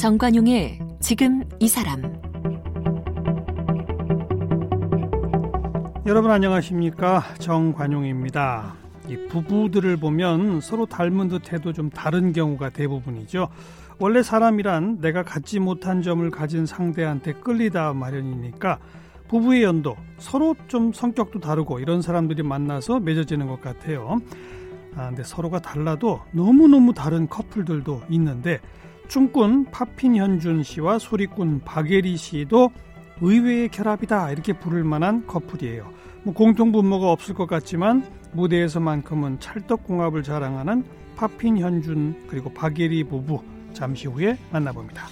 정관용의 지금 이 사람 여러분 안녕하십니까 정관용입니다. 이 부부들을 보면 서로 닮은 듯해도 좀 다른 경우가 대부분이죠. 원래 사람이란 내가 갖지 못한 점을 가진 상대한테 끌리다 마련이니까 부부의 연도 서로 좀 성격도 다르고 이런 사람들이 만나서 맺어지는 것 같아요. 아, 근데 서로가 달라도 너무너무 다른 커플들도 있는데 춤꾼 파핀 현준 씨와 소리꾼 박예리 씨도 의외의 결합이다 이렇게 부를 만한 커플이에요. 뭐 공통 분모가 없을 것 같지만 무대에서만큼은 찰떡궁합을 자랑하는 파핀 현준 그리고 박예리 부부 잠시 후에 만나봅니다.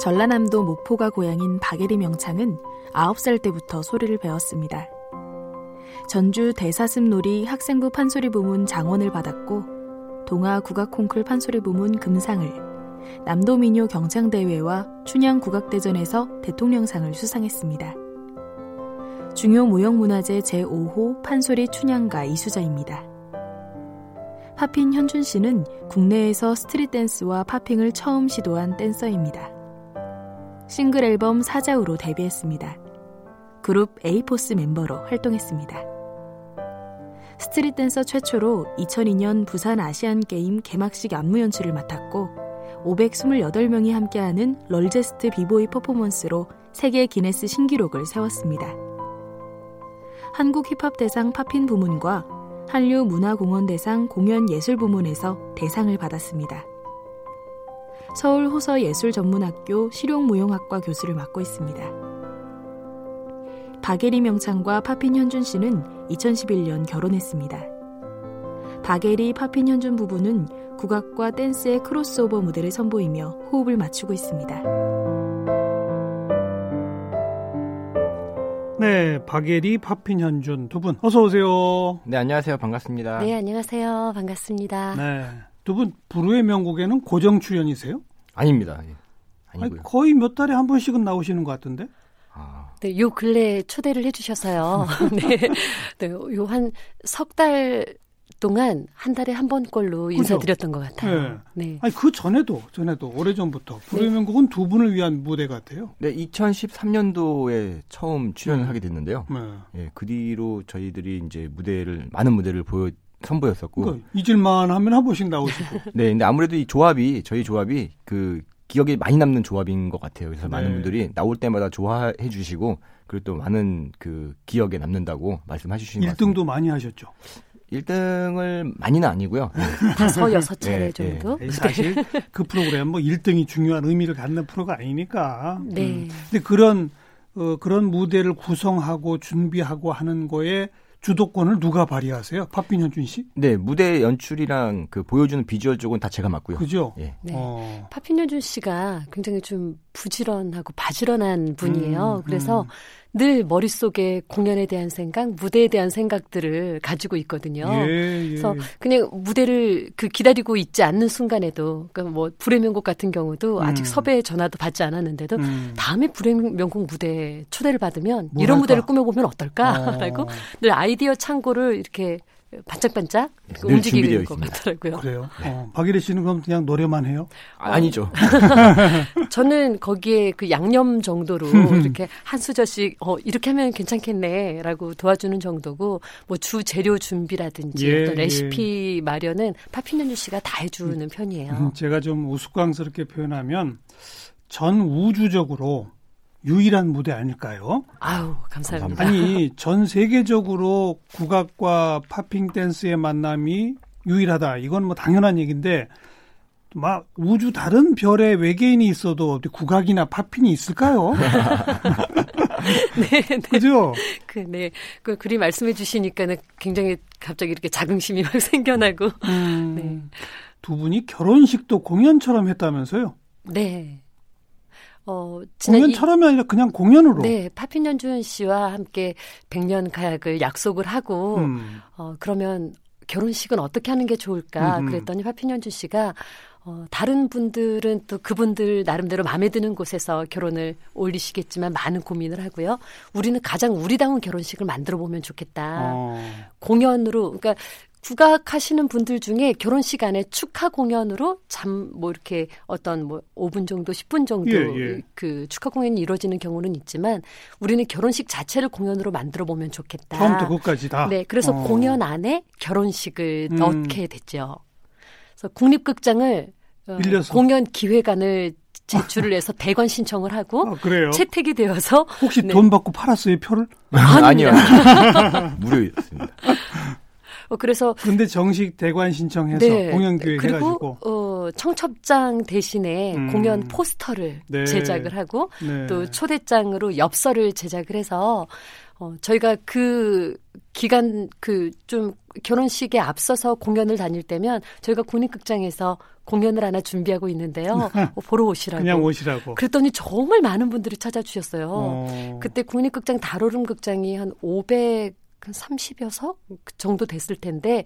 전라남도 목포가 고향인 박예리 명창은 9살 때부터 소리를 배웠습니다. 전주 대사습놀이 학생부 판소리 부문 장원을 받았고 동아 국악 콩쿨 판소리 부문 금상을 남도민요 경창대회와 춘향 국악대전에서 대통령상을 수상했습니다. 중요 무형문화재 제5호 판소리 춘향가 이수자입니다. 팝핀 현준 씨는 국내에서 street 댄스와 popping을 처음 시도한 댄서입니다. 싱글 앨범 사자후로 데뷔했습니다. 그룹 에이포스 멤버로 활동했습니다. street 댄서 최초로 2002년 부산 아시안 게임 개막식 안무 연출을 맡았고 528명이 함께하는 largest b-boy 퍼포먼스로 세계 기네스 신기록을 세웠습니다. 한국 힙합 대상 poppin 부문과 한류 문화공헌 대상 공연 예술 부문에서 대상을 받았습니다. 서울 호서예술전문학교 실용무용학과 교수를 맡고 있습니다. 박애리 명창과 팝핀 현준 씨는 2011년 결혼했습니다. 박애리 팝핀 현준 부부는 국악과 댄스의 크로스오버 무대를 선보이며 호흡을 맞추고 있습니다. 네, 박애리, 팝핀 현준 두 분 어서 오세요. 네, 안녕하세요. 반갑습니다. 네, 안녕하세요. 반갑습니다. 네, 두분 불후의 명곡에는 고정 출연이세요? 아닙니다. 예. 아니, 거의 몇 달에 한 번씩은 나오시는 것 같은데? 아. 네, 요 근래 초대를 해주셔서요. 네, 네, 요 한 석 달 동안 한 달에 한 번꼴로 인사드렸던 것 같아요. 네. 네. 아니 그 전에도 전에도 오래 전부터 불후의 네. 명곡은 두 분을 위한 무대 같아요. 네, 2013년도에 처음 출연을 음. 하게 됐는데요. 네. 예, 그 뒤로 저희들이 이제 무대를 많은 무대를 보여 선보였었고. 그러니까 잊을만 하면 한 번씩 나오시고. 네, 근데 아무래도 이 조합이 저희 조합이 그 기억에 많이 남는 조합인 것 같아요. 그래서 네. 많은 분들이 나올 때마다 좋아해 주시고 그리고 또 많은 그 기억에 남는다고 말씀해 주시는 것 같습니다. 1등도 많이 하셨죠. 1등을 많이는 아니고요. 다섯 여섯 차례 네, 정도. 네. 사실 그 프로그램 뭐 1등이 중요한 의미를 갖는 프로가 아니니까. 네. 음. 근데 그런 어, 그런 무대를 구성하고 준비하고 하는 거에 주도권을 누가 발휘하세요? 팝핀 현준 씨? 네, 무대 연출이랑 그 보여주는 비주얼 쪽은 다 제가 맡고요. 그죠? 예. 네. 어. 팝핀 현준 씨가 굉장히 좀 부지런하고 바지런한 분이에요. 음, 그래서 음. 늘 머릿속에 공연에 대한 생각, 무대에 대한 생각들을 가지고 있거든요. 예, 예. 그래서 그냥 무대를 그 기다리고 있지 않는 순간에도 그러니까 뭐 불후의 명곡 같은 경우도 음. 아직 섭외 전화도 받지 않았는데도 음. 다음에 불후의 명곡 무대 초대를 받으면 이런 할까? 무대를 꾸며보면 어떨까라고 어. 늘 아이디어 창고를 이렇게 반짝반짝 네, 움직이는 것 같더라고요. 그래요? 네. 어, 박일희 씨는 그럼 그냥 노래만 해요? 아, 아니죠. 저는 거기에 그 양념 정도로 이렇게 한 수저씩 어 이렇게 하면 괜찮겠네라고 도와주는 정도고 뭐 주 재료 준비라든지 예, 어떤 레시피 예. 마련은 파피년주 씨가 다 해주는 음, 편이에요. 음, 제가 좀 우스꽝스럽게 표현하면 전 우주적으로 유일한 무대 아닐까요? 아우 감사합니다. 아니 전 세계적으로 국악과 팝핑 댄스의 만남이 유일하다. 이건 뭐 당연한 얘기인데 막 우주 다른 별에 외계인이 있어도 국악이나 팝핑이 있을까요? 네, 네. 그죠? 그, 네. 그 그리 말씀해 주시니까는 굉장히 갑자기 이렇게 자긍심이 막 생겨나고. 음, 네. 두 분이 결혼식도 공연처럼 했다면서요? 네. 어, 공연 처럼이 아니라 그냥 공연으로. 네, 파핀 연준 씨와 함께 100년 가약을 약속을 하고, 음. 어, 그러면 결혼식은 어떻게 하는 게 좋을까? 음음. 그랬더니 파핀 연준 씨가 어, 다른 분들은 또 그분들 나름대로 마음에 드는 곳에서 결혼을 올리시겠지만 많은 고민을 하고요. 우리는 가장 우리다운 결혼식을 만들어 보면 좋겠다. 어. 공연으로 그러니까 국악하시는 분들 중에 결혼식 안에 축하 공연으로 잠 뭐 이렇게 어떤 뭐 5분 정도 10분 정도 예, 예. 그 축하 공연이 이루어지는 경우는 있지만 우리는 결혼식 자체를 공연으로 만들어 보면 좋겠다. 처음부터 끝까지 다. 네, 그래서 어. 공연 안에 결혼식을 음. 넣게 됐죠. 그래서 국립극장을 어, 공연 기획안을 제출을 해서 대관 신청을 하고 아, 채택이 되어서 혹시 네. 돈 받고 팔았어요 표를? 아니요 무료였습니다. 어, 그래서 근데 정식 대관 신청해서 네, 공연 기획 해가지고 어, 청첩장 대신에 음. 공연 포스터를 네. 제작을 하고 네. 또 초대장으로 엽서를 제작을 해서 어, 저희가 그 기간 그 좀 결혼식에 앞서서 공연을 다닐 때면 저희가 국립극장에서 공연을 하나 준비하고 있는데요. 어, 보러 오시라고. 그냥 오시라고. 그랬더니 정말 많은 분들이 찾아주셨어요. 어. 그때 국립극장 다로름 극장이 한 500, 한 30여 석 정도 됐을 텐데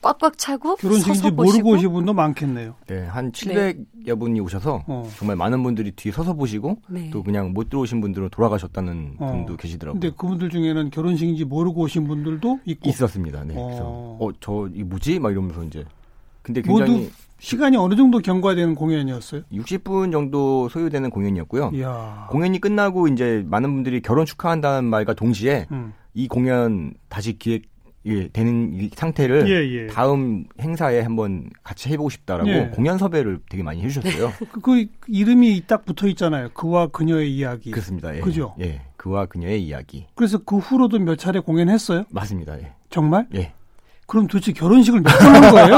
꽉꽉 차고 결혼식인지 모르고 오신 분도 많겠네요. 네, 한 700여 네. 분이 오셔서 어. 정말 많은 분들이 뒤에 서서 보시고 네. 또 그냥 못 들어오신 분들은 돌아가셨다는 어. 분도 계시더라고요. 근데 그분들 중에는 결혼식인지 모르고 오신 분들도 있고 있었습니다. 네. 어. 그래서 어저 이 뭐지? 막 이러면서 이제 근데 굉장히 시간이 어느 정도 경과되는 공연이었어요? 60분 정도 소요되는 공연이었고요. 이야. 공연이 끝나고 이제 많은 분들이 결혼 축하한다는 말과 동시에 음. 이 공연 다시 기획 예, 되는 상태를 예, 예. 다음 행사에 한번 같이 해보고 싶다라고 예. 공연 섭외를 되게 많이 해주셨어요. 그, 그, 이름이 딱 붙어 있잖아요. 그와 그녀의 이야기. 그렇습니다. 예. 그죠? 예, 그와 그녀의 이야기. 그래서 그 후로도 몇 차례 공연했어요? 맞습니다. 예. 정말? 예. 그럼 도대체 결혼식을 몇 번 한 거예요?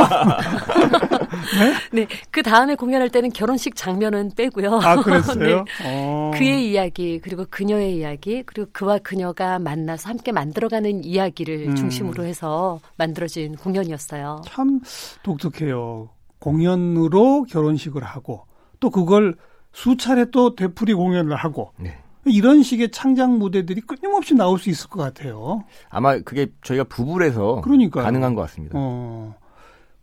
네? 네. 그 다음에 공연할 때는 결혼식 장면은 빼고요. 아, 그랬어요? 네. 어. 그의 이야기, 그리고 그녀의 이야기, 그리고 그와 그녀가 만나서 함께 만들어가는 이야기를 음. 중심으로 해서 만들어진 공연이었어요. 참 독특해요. 공연으로 결혼식을 하고 또 그걸 수차례 또 되풀이 공연을 하고 네. 이런 식의 창작 무대들이 끊임없이 나올 수 있을 것 같아요. 아마 그게 저희가 부부래서 그러니까요. 가능한 것 같습니다. 어,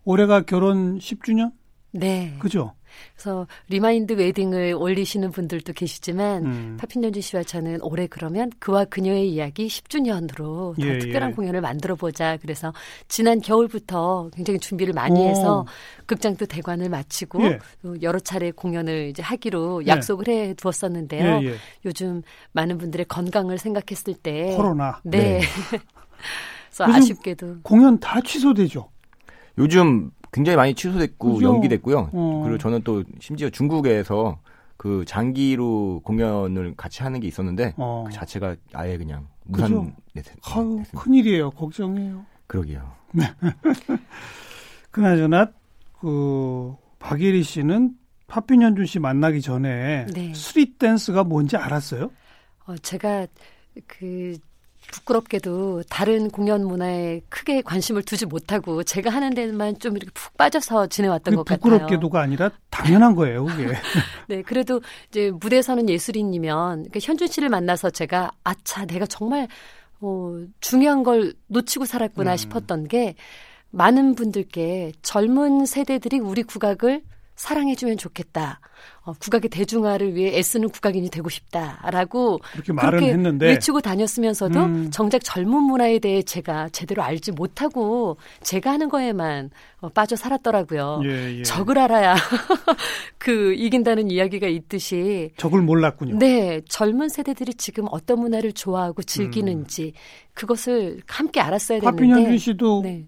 올해가 결혼 10주년? 네. 그죠? 그래서 remind 웨딩을 올리시는 분들도 계시지만 음. 팝핀 현준 씨와 저는 올해 그러면 그와 그녀의 이야기 10주년으로 더 예, 특별한 예. 공연을 만들어 보자. 그래서 지난 겨울부터 굉장히 준비를 많이 오. 해서 극장도 대관을 마치고 예. 여러 차례 공연을 이제 하기로 예. 약속을 해 두었었는데요. 예, 예. 요즘 많은 분들의 건강을 생각했을 때 코로나 네. 네. 그래서 아쉽게도 공연 다 취소되죠. 요즘 굉장히 많이 취소됐고 그죠? 연기됐고요. 어. 그리고 저는 또 심지어 중국에서 그 장기로 공연을 같이 하는 게 있었는데 어. 그 자체가 아예 그냥 무산 네, 아유, 큰일이에요. 걱정해요. 그러게요. 네. 그나저나 그 박예리 씨는 파핀현준 씨 만나기 전에 네. 스트릿 댄스가 뭔지 알았어요? 어, 제가 그 부끄럽게도 다른 공연 문화에 크게 관심을 두지 못하고 제가 하는 데만 좀 이렇게 푹 빠져서 지내왔던 것 같아요. 부끄럽게도가 아니라 당연한 거예요, 그게. 네, 그래도 이제 무대에 서는 예술인이면 그러니까 현준 씨를 만나서 제가 아차, 내가 정말 어, 중요한 걸 놓치고 살았구나 음. 싶었던 게 많은 분들께 젊은 세대들이 우리 국악을 사랑해주면 좋겠다. 어, 국악의 대중화를 위해 애쓰는 국악인이 되고 싶다라고 그렇게 말은 했는데 외치고 다녔으면서도 음. 정작 젊은 문화에 대해 제가 제대로 알지 못하고 제가 하는 거에만 어, 빠져 살았더라고요. 예, 예. 적을 알아야 그 이긴다는 이야기가 있듯이 적을 몰랐군요. 네, 젊은 세대들이 지금 어떤 문화를 좋아하고 즐기는지 음. 그것을 함께 알았어야 되는데. 파피현준 씨도 네.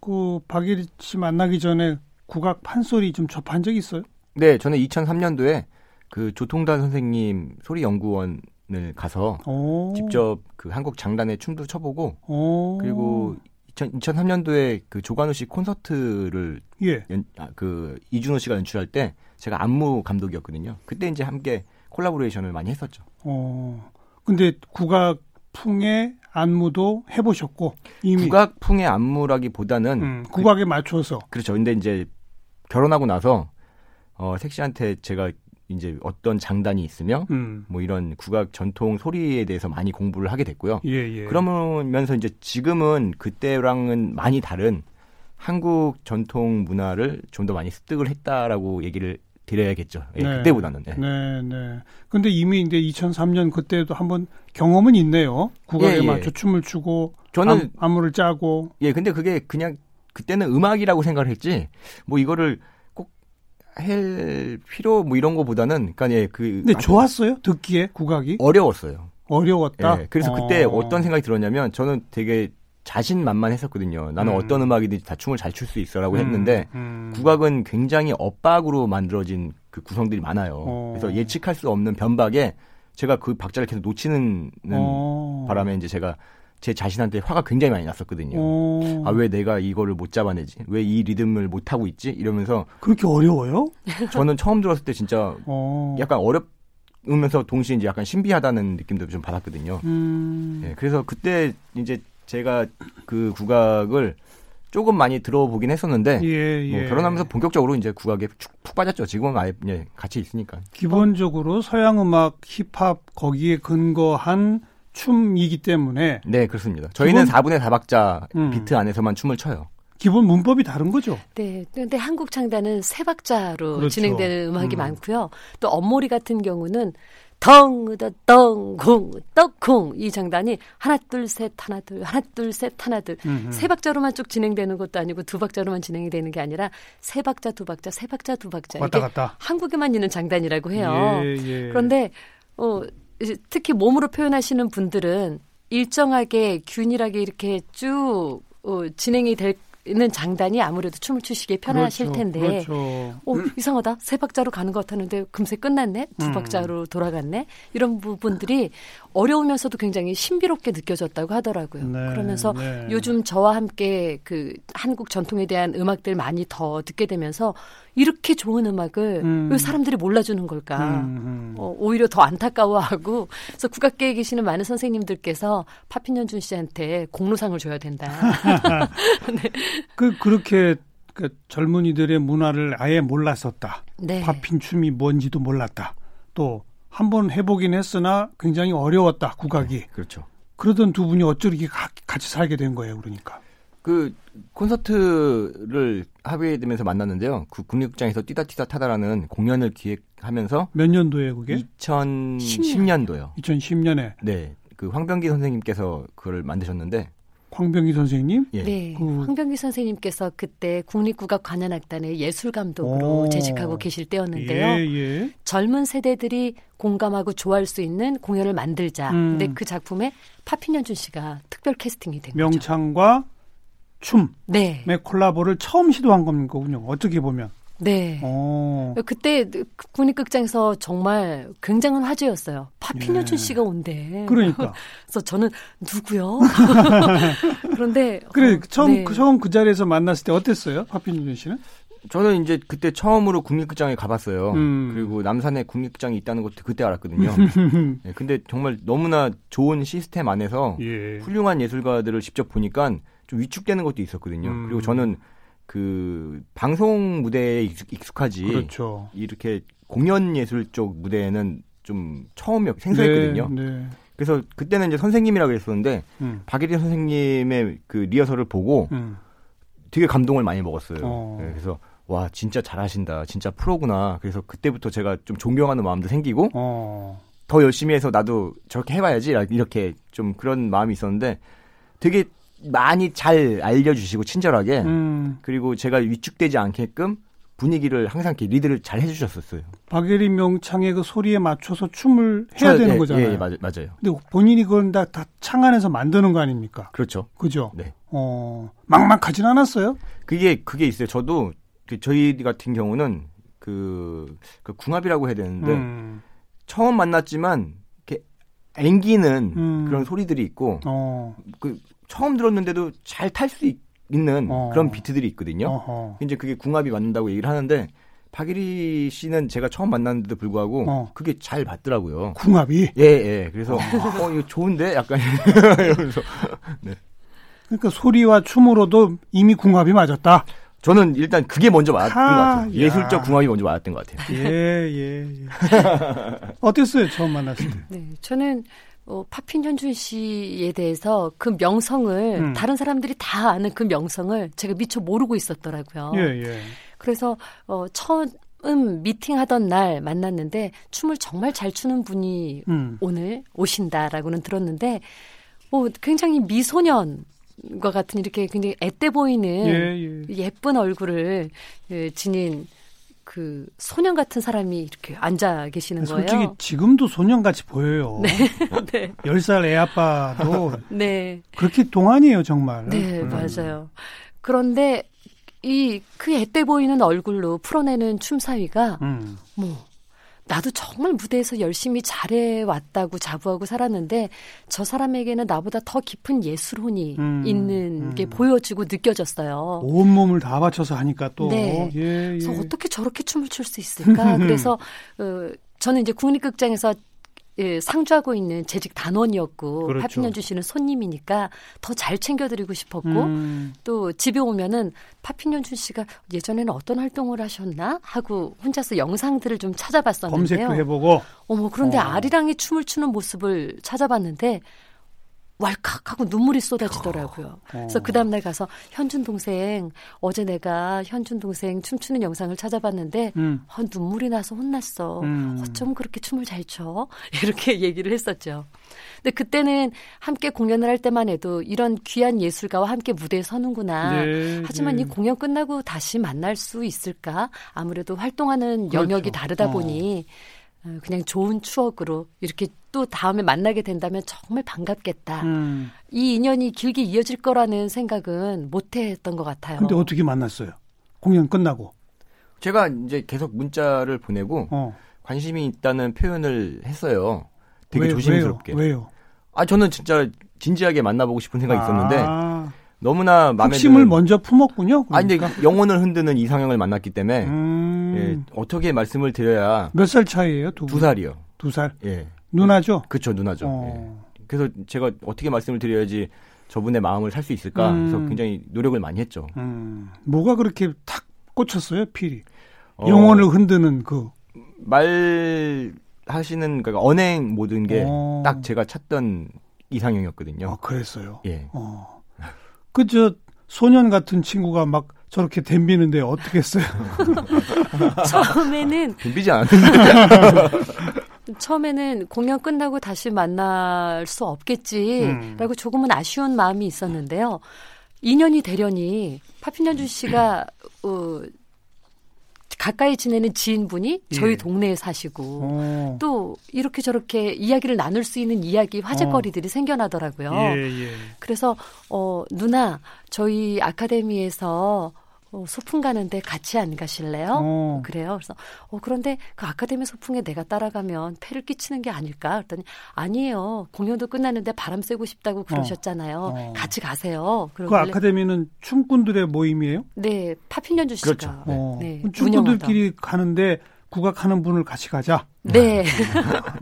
그 박예리 씨 만나기 전에 국악 판소리 좀 접한 적 있어요? 네, 저는 2003년도에 그 조통단 선생님 소리 연구원 을 가서 오. 직접 그 한국 장단에 춤도 춰보고 오. 그리고 2000, 2003년도에 그 조관우 씨 콘서트를 예. 연, 아, 그 이준호 씨가 연출할 때 제가 안무 감독이었거든요. 그때 이제 함께 콜라보레이션을 많이 했었죠. 어. 근데 국악 풍의 안무도 해보셨고 이미 국악풍의 안무라기보다는 음, 국악에 그, 맞춰서 그렇죠. 근데 이제 결혼하고 나서 어 색시한테 제가 이제 어떤 장단이 있으며 음. 뭐 이런 국악 전통 소리에 대해서 많이 공부를 하게 됐고요. 예, 예. 그러면서 이제 지금은 그때랑은 많이 다른 한국 전통 문화를 좀 더 많이 습득을 했다라고 얘기를 드려야겠죠. 예, 네. 그때보다는. 네. 네, 네. 근데 이미 이제 2003년 그때도 한번 경험은 있네요. 국악에 예, 예. 맞춰 춤을 추고 저는 안, 무를 짜고. 예, 근데 그게 그냥 그때는 음악이라고 생각을 했지. 뭐 이거를 꼭 할 필요 뭐 이런 거보다는 그러니까 예, 그 근데 좋았어요? 듣기에 국악이? 어려웠어요. 어려웠다. 예, 그래서 그때 어. 어떤 생각이 들었냐면 저는 되게 자신만만했었거든요. 나는 음. 어떤 음악이든지 다 춤을 잘 출 수 있어라고 음. 했는데 음. 국악은 굉장히 엇박으로 만들어진 그 구성들이 많아요. 어. 그래서 예측할 수 없는 변박에 제가 그 박자를 계속 놓치는 어. 바람에 이제 제가 제 자신한테 화가 굉장히 많이 났었거든요. 어. 아왜 내가 이거를 못 잡아내지? 왜 이 리듬을 못 하고 있지? 이러면서 그렇게 어려워요? 저는 처음 들었을 때 진짜 어. 약간 어렵 으면서 동시에 이제 약간 신비하다는 느낌도 좀 받았거든요. 음. 예, 그래서 그때 이제 제가 그 국악을 조금 많이 들어보긴 했었는데 예, 뭐 예. 뭐 결혼하면서 본격적으로 이제 국악에 푹 빠졌죠. 지금은 아예 예, 같이 있으니까. 기본적으로 서양 음악, 힙합 거기에 근거한 춤이기 때문에 네 그렇습니다. 저희는 기본... 4분의 4박자 음. 비트 안에서만 춤을 춰요. 기본 문법이 다른 거죠. 네. 그런데 한국 창단은 세 박자로 그렇죠. 진행되는 음악이 음. 많고요. 또 엄모리 같은 경우는 덩, 더, 덩, 공, 떡콩. 이 장단이 하나, 둘, 셋, 하나, 둘, 하나, 둘, 셋, 하나, 둘. 음흠. 세 박자로만 쭉 진행되는 것도 아니고 두 박자로만 진행이 되는 게 아니라 세 박자, 두 박자, 세 박자, 두 박자. 왔다 갔다. 한국에만 있는 장단이라고 해요. 예, 예. 그런데, 어, 특히 몸으로 표현하시는 분들은 일정하게 균일하게 이렇게 쭉 어, 진행이 될 있는 장단이 아무래도 춤을 추시기에 편하실 그렇죠, 텐데, 그렇죠. 어, 이상하다. 세 박자로 가는 것 같았는데 금세 끝났네. 두 음. 박자로 돌아갔네. 이런 부분들이 어려우면서도 굉장히 신비롭게 느껴졌다고 하더라고요. 네, 그러면서 네. 요즘 저와 함께 그 한국 전통에 대한 음악들 많이 더 듣게 되면서 이렇게 좋은 음악을 음. 왜 사람들이 몰라주는 걸까? 음, 음. 어, 오히려 더 안타까워하고 그래서 국악계에 계시는 많은 선생님들께서 파핀연준 씨한테 공로상을 줘야 된다. 네. 그 그렇게 그 젊은이들의 문화를 아예 몰랐었다. 네. 파핀 춤이 뭔지도 몰랐다. 또 한 번 해보긴 했으나 굉장히 어려웠다 국악이. 네, 그렇죠. 그러던 두 분이 어쩌 이렇게 같이 살게 된 거예요, 그러니까. 그 콘서트를 합의되면서 만났는데요. 그 국립극장에서 뛰다 뛰다 타다라는 공연을 기획하면서 몇 년도에 그게? 2010년도요. 2010년에. 네. 그 황병기 선생님께서 그걸 만드셨는데 황병기 선생님? 예. 네. 그... 황병기 선생님께서 그때 국립국악 관현악단의 예술 감독으로 오. 재직하고 계실 때였는데요. 예, 예. 젊은 세대들이 공감하고 좋아할 수 있는 공연을 만들자. 음. 근데 그 작품에 파핀연준 씨가 특별 캐스팅이 된 명창과 거죠. 명창과 춤의 네. 콜라보를 처음 시도한 거군요. 어떻게 보면. 네. 오. 그때 국립극장에서 정말 굉장한 화제였어요. 파피녀춘 예. 씨가 온대. 그러니까. 그래서 저는 누구요? 그런데 그래 어, 처음 네. 처음 그 자리에서 만났을 때 어땠어요, 파피녀춘 씨는? 저는 이제 그때 처음으로 국립극장에 가봤어요. 음. 그리고 남산에 국립극장이 있다는 것도 그때 알았거든요. 네, 근데 정말 너무나 좋은 시스템 안에서 예. 훌륭한 예술가들을 직접 보니까 좀 위축되는 것도 있었거든요. 음. 그리고 저는 그 방송 무대에 익숙 하지 그렇죠. 이렇게 공연 예술 쪽 무대에는 좀 처음 생소했거든요. 네, 네. 그래서 그때는 이제 선생님이라고 했었는데 음. 박예린 선생님의 그 리허설을 보고 음. 되게 감동을 많이 먹었어요. 어. 네, 그래서 와 진짜 잘하신다, 진짜 프로구나. 그래서 그때부터 제가 좀 존경하는 마음도 생기고 어. 더 열심히 해서 나도 저렇게 해봐야지 이렇게 좀 그런 마음이 있었는데 되게 많이 잘 알려주시고 친절하게 음. 그리고 제가 위축되지 않게끔 분위기를 항상 이렇게 리드를 잘 해주셨었어요. 박예리 명창의 그 소리에 맞춰서 춤을 해야 저, 되는 예, 거잖아요. 예, 예, 맞아요. 맞아요. 근데 본인이 그건 다, 다 창안에서 만드는 거 아닙니까? 그렇죠. 그죠? 네. 어, 막막하진 않았어요? 그게, 그게 있어요. 저도 그 저희 같은 경우는 그, 그 궁합이라고 해야 되는데 음. 처음 만났지만 앵기는 음. 그런 소리들이 있고 어. 그 처음 들었는데도 잘 탈 수 있는 어. 그런 비트들이 있거든요. 어허. 이제 그게 궁합이 맞는다고 얘기를 하는데 박일희 씨는 제가 처음 만났는데도 불구하고 어. 그게 잘 맞더라고요. 궁합이? 예, 예. 그래서 어, 어 이거 좋은데 약간 이러면서 네. 그러니까 소리와 춤으로도 이미 궁합이 맞았다. 저는 일단 그게 먼저 맞았던 것 같아요. 예술적 궁합이 먼저 맞았던 것 같아요. 예, 예, 예. 어땠어요? 처음 만났을 때? 네, 저는 어, 파핀 현준 씨에 대해서 그 명성을 음. 다른 사람들이 다 아는 그 명성을 제가 미처 모르고 있었더라고요. 예, 예. 그래서 어, 처음 미팅하던 날 만났는데 춤을 정말 잘 추는 분이 음. 오늘 오신다라고는 들었는데 뭐 굉장히 미소년 과 같은 이렇게 굉장히 앳돼 보이는 예, 예. 쁜 얼굴을 예, 지닌 그 소년 같은 사람이 이렇게 앉아 계시는 솔직히 거예요. 솔직히 지금도 소년같이 보여요. 네. 네. 10살 애 아빠도 네. 그렇게 동안이에요, 정말. 네, 음. 맞아요. 그런데 이그 앳돼 보이는 얼굴로 풀어내는 춤사위가 음. 뭐 나도 정말 무대에서 열심히 잘해왔다고 자부하고 살았는데 저 사람에게는 나보다 더 깊은 예술혼이 음, 있는 음. 게 보여지고 느껴졌어요. 온 몸을 다 바쳐서 하니까 또. 네. 예, 예. 그래서 어떻게 저렇게 춤을 출 수 있을까? 그래서 어, 저는 이제 국립극장에서 예, 상주하고 있는 재직 단원이었고 그렇죠. 파핀연주 씨는 손님이니까 더 잘 챙겨드리고 싶었고 음. 또 집에 오면은 파핀연주 씨가 예전에는 어떤 활동을 하셨나 하고 혼자서 영상들을 좀 찾아봤었는데요. 검색도 해보고. 어머 그런데 어. 아리랑이 춤을 추는 모습을 찾아봤는데 왈칵 하고 눈물이 쏟아지더라고요. 어. 그래서 그 다음날 가서 현준 동생 어제 내가 현준 동생 춤추는 영상을 찾아봤는데 음. 어, 눈물이 나서 혼났어. 음. 어쩜 그렇게 춤을 잘 춰? 이렇게 얘기를 했었죠. 근데 그때는 함께 공연을 할 때만 해도 이런 귀한 예술가와 함께 무대에 서는구나. 네, 하지만 네. 이 공연 끝나고 다시 만날 수 있을까? 아무래도 활동하는 그렇죠. 영역이 다르다 어. 보니 어, 그냥 좋은 추억으로 이렇게 또 다음에 만나게 된다면 정말 반갑겠다. 음. 이 인연이 길게 이어질 거라는 생각은 못 했던 것 같아요. 근데 어떻게 만났어요? 공연 끝나고. 제가 이제 계속 문자를 보내고 어. 관심이 있다는 표현을 했어요. 되게 왜, 조심스럽게. 왜요? 왜요? 아 저는 진짜 진지하게 만나보고 싶은 생각이 아. 있었는데 너무나 마음에 핵심을 드는... 먼저 품었군요. 그러니까. 아니 근데 영혼을 흔드는 이상형을 만났기 때문에 음... 예, 어떻게 말씀을 드려야 몇 살 차이예요? 두, 두 살이요. 두 살. 예. 누나죠? 그렇죠, 누나죠. 어. 예. 그래서 제가 어떻게 말씀을 드려야지 저분의 마음을 살 수 있을까? 음. 그래서 굉장히 노력을 많이 했죠. 음. 뭐가 그렇게 탁 꽂혔어요, 필이? 어, 영혼을 흔드는 그 말 하시는 그러니까 언행 모든 게딱 어. 제가 찾던 이상형이었거든요. 아, 그랬어요. 예. 어. 그 저 소년 같은 친구가 막 저렇게 댐비는데 어떻게 했어요? 처음에는 댐비지 않았는데 처음에는 공연 끝나고 다시 만날 수 없겠지라고 음. 조금은 아쉬운 마음이 있었는데요. 2년이 되려니 파핀연준 씨가 어, 가까이 지내는 지인분이 저희 예. 동네에 사시고 어. 또 이렇게 저렇게 이야기를 나눌 수 있는 이야기 화제거리들이 어. 생겨나더라고요. 예, 예. 그래서 어 누나 저희 아카데미에서 어, 소풍 가는데 같이 안 가실래요? 어. 그래요. 그래서 어 그런데 그 아카데미 소풍에 내가 따라가면 폐를 끼치는 게 아닐까? 그랬더니 아니에요. 공연도 끝났는데 바람 쐬고 싶다고 그러셨잖아요. 어. 어. 같이 가세요. 그 아카데미는 춤꾼들의 모임이에요? 네, 파핀 연주 씨가 그렇죠. 네. 네, 춤꾼들끼리 가는데 국악하는 분을 같이 가자. 네.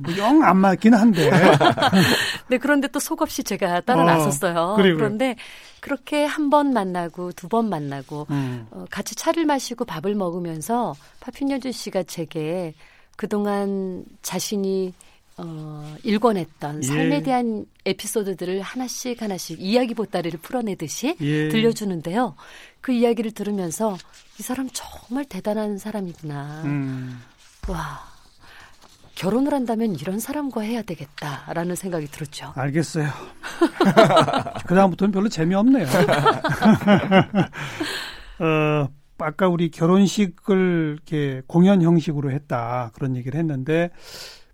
뭐 영안 맞긴 한데. 네, 그런데 또 속없이 제가 따라 어, 나섰어요. 그래, 그런데 그렇게 한 번 만나고 두 번 만나고 음. 어, 같이 차를 마시고 밥을 먹으면서 파핀여준 씨가 제게 그동안 자신이 어, 일궈냈던 예. 삶에 대한 에피소드들을 하나씩 하나씩 이야기 보따리를 풀어내듯이 예. 들려주는데요. 그 이야기를 들으면서 이 사람 정말 대단한 사람이구나. 음. 와. 결혼을 한다면 이런 사람과 해야 되겠다라는 생각이 들었죠. 알겠어요. 그다음부터는 별로 재미없네요. 어, 아까 우리 결혼식을 이렇게 공연 형식으로 했다 그런 얘기를 했는데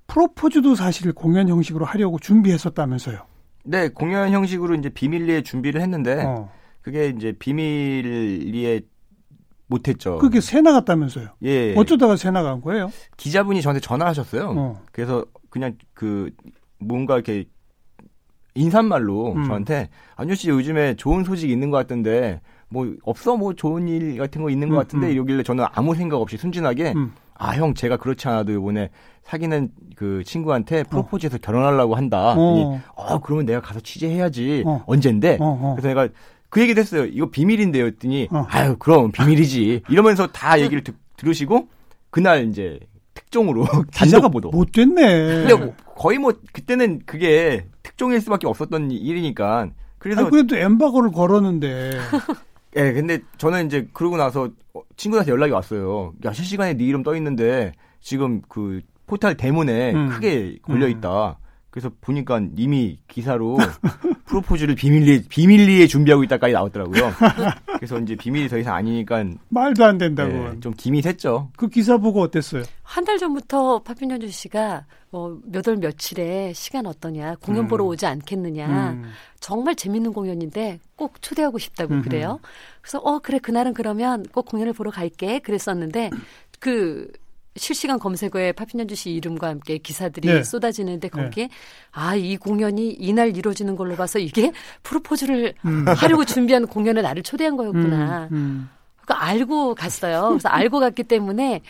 프로포즈도 사실 공연 형식으로 하려고 준비했었다면서요. 네, 공연 형식으로 이제 비밀리에 준비를 했는데 어. 그게 이제 비밀리에 못했죠. 그게 새 나갔다면서요? 예. 어쩌다가 새 나간 거예요? 기자분이 저한테 전화하셨어요. 어. 그래서 그냥 그 뭔가 이렇게 인사말로 음. 저한테 안효 씨 요즘에 좋은 소식 있는 것 같던데 뭐 없어 뭐 좋은 일 같은 거 있는 것 음, 같은데 음. 이러길래 저는 아무 생각 없이 순진하게 음. 아형 제가 그렇지 않아도 이번에 사귀는 그 친구한테 프로포즈해서 어. 결혼하려고 한다. 어. 어 그러면 내가 가서 취재해야지 어. 언젠데. 어, 어. 그래서 내가 그 얘기도 했어요. 이거 비밀인데요. 했더니 어. 아유 그럼 비밀이지. 이러면서 다 얘기를 듣, 들으시고 그날 이제 특종으로 기자가 보도. 못 됐네. 근데 거의 뭐 그때는 그게 특종일 수밖에 없었던 일이니까 그래서 아니, 그래도 엠바고를 걸었는데. 예, 근데 저는 이제 그러고 나서 친구한테 연락이 왔어요. 야 실시간에 네 이름 떠 있는데 지금 그 포탈 대문에 음. 크게 걸려 있다. 음. 그래서 보니까 이미 기사로 프로포즈를 비밀리에 비밀리에 준비하고 있다까지 나왔더라고요. 그래서 이제 비밀이 더 이상 아니니까 말도 안 된다고. 네, 좀 기밋했죠. 그 기사 보고 어땠어요? 한 달 전부터 파핀현주 씨가 뭐몇월 며칠에 시간 어떠냐 공연 음. 보러 오지 않겠느냐 음. 정말 재밌는 공연인데 꼭 초대하고 싶다고 음흠. 그래요. 그래서 어 그래 그날은 그러면 꼭 공연을 보러 갈게 그랬었는데 그 실시간 검색어에 파피년주 씨 이름과 함께 기사들이 네. 쏟아지는데 네. 거기에 네. 아, 아이 공연이 이날 이루어지는 걸로 봐서 이게 프로포즈를 음. 하려고 준비한 공연에 나를 초대한 거였구나. 음, 음. 그러니까 알고 갔어요. 그래서 알고 갔기 때문에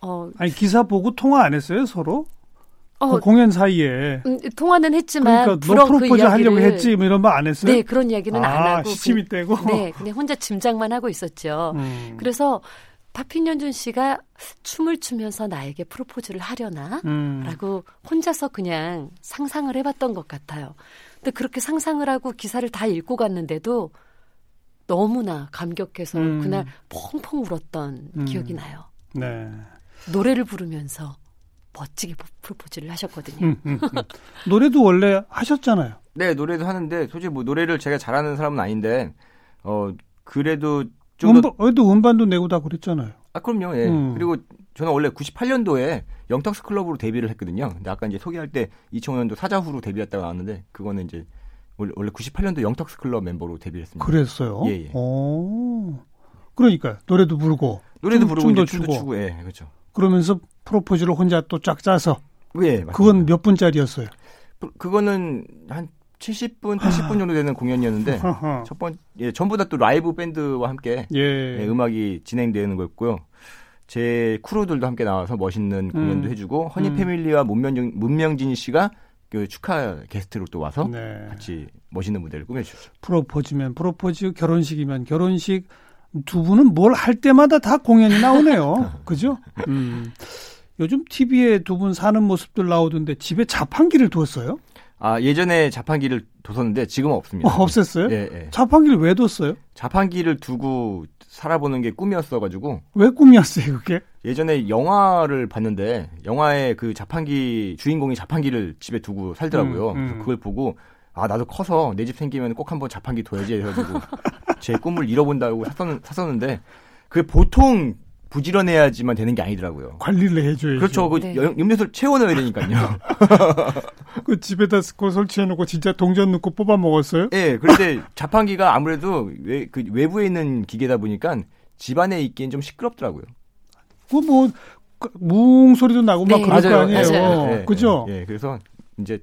어 아니 기사 보고 통화 안 했어요 서로? 어, 그 공연 사이에 음, 통화는 했지만 그러니까 너그 프로포즈 그 하려고 했지 뭐 이런 말 안 했어요? 네 그런 이야기는 아, 안 하고 시침이 그, 떼고 네 그냥 혼자 짐작만 하고 있었죠. 음. 그래서 파핀연준 씨가 춤을 추면서 나에게 프로포즈를 하려나? 음. 라고 혼자서 그냥 상상을 해봤던 것 같아요. 근데 그렇게 상상을 하고 기사를 다 읽고 갔는데도 너무나 감격해서 음. 그날 펑펑 울었던 음. 기억이 나요. 네. 노래를 부르면서 멋지게 프로포즈를 하셨거든요. 음, 음, 음. 노래도 원래 하셨잖아요. 네, 노래도 하는데 솔직히 뭐 노래를 제가 잘하는 사람은 아닌데 어 그래도 음반, 어도 음반도 내고 다 그랬잖아요. 아, 그럼요. 예. 음. 그리고 저는 원래 98년도에 영탁스 클럽으로 데뷔를 했거든요. 근데 아까 이제 소개할 때 2005년도 사자후로 데뷔했다고 나왔는데 그거는 이제 원래 98년도 영탁스 클럽 멤버로 데뷔했습니다. 그랬어요? 예, 예. 오. 그러니까 노래도 부르고 노래도 춤, 부르고 춤도 추고. 추고. 예, 그렇죠. 그러면서 프로포즈를 혼자 또 쫙 짜서 예, 맞습니다. 그건 몇 분짜리였어요? 그거는 한 70분, 80분 정도 되는 공연이었는데 첫 번, 예, 전부 다 또 라이브 밴드와 함께 예. 예, 음악이 진행되는 거였고요. 제 크루들도 함께 나와서 멋있는 공연도 음. 해주고 허니 음. 패밀리와 문명, 문명진 씨가 그 축하 게스트로 또 와서 네. 같이 멋있는 무대를 꾸며주셨죠. 프로포즈면 프로포즈, 결혼식이면 결혼식 두 분은 뭘 할 때마다 다 공연이 나오네요. 그죠? 음. 요즘 TV에 두 분 사는 모습들 나오던데 집에 자판기를 두었어요? 아 예전에 자판기를 뒀었는데 지금 은 없습니다. 어, 없앴어요? 예, 예. 자판기를 왜 뒀어요? 자판기를 두고 살아보는 게 꿈이었어가지고. 왜 꿈이었어요, 그게? 예전에 영화를 봤는데 영화에 그 자판기 주인공이 자판기를 집에 두고 살더라고요. 음, 음. 그래서 그걸 보고 아 나도 커서 내 집 생기면 꼭 한번 자판기 둬야지 해가지고 제 꿈을 잃어본다고 샀었, 샀었는데 그게 보통 부지런해야지만 되는 게 아니더라고요. 관리를 해줘야죠. 그렇죠. 그 네. 염료를 채워넣어야 되니까요. 그 집에다 그거 설치해놓고 진짜 동전 넣고 뽑아 먹었어요? 네. 그런데 자판기가 아무래도 외, 그 외부에 있는 기계다 보니까 집 안에 있기엔 좀 시끄럽더라고요. 그뭐 뭉 소리도 나고 네. 막 그럴 맞아요. 거 아니에요. 맞아요. 네, 그죠? 네, 그래서 이제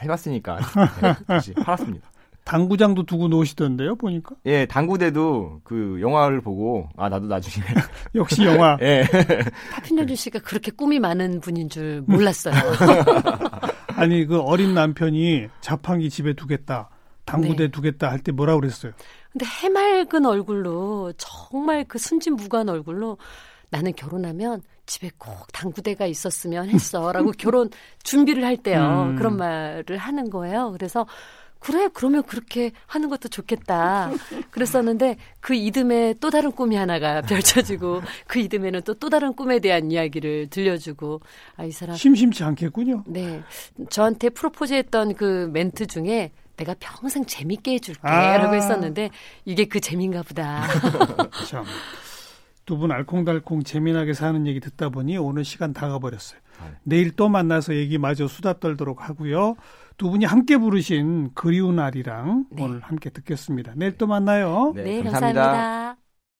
해봤으니까 네, 팔았습니다. 당구장도 두고 노시던데요, 보니까? 예, 당구대도 그 영화를 보고 아 나도 나중에 역시 영화. 예. 파핀여주 씨가 그렇게 꿈이 많은 분인 줄 몰랐어요. 아니 그 어린 남편이 자판기 집에 두겠다, 당구대 네. 두겠다 할 때 뭐라 그랬어요? 근데 해맑은 얼굴로 정말 그 순진무구한 얼굴로 나는 결혼하면 집에 꼭 당구대가 있었으면 했어 라고 결혼 준비를 할 때요 음. 그런 말을 하는 거예요. 그래서 그래 그러면 그렇게 하는 것도 좋겠다 그랬었는데 그 이듬해 또 다른 꿈이 하나가 펼쳐지고 그 이듬해는 또또 다른 꿈에 대한 이야기를 들려주고 아 이 사람 심심치 않겠군요. 네 저한테 프로포즈했던 그 멘트 중에 내가 평생 재밌게 해줄게라고 아. 했었는데 이게 그 재미인가 보다. 참. 두 분 알콩달콩 재미나게 사는 얘기 듣다 보니 오늘 시간 다 가버렸어요. 아, 네. 내일 또 만나서 얘기 마저 수다 떨도록 하고요. 두 분이 함께 부르신 그리운 날이랑 네. 오늘 함께 듣겠습니다. 내일 또 만나요. 네, 네 감사합니다. 감사합니다.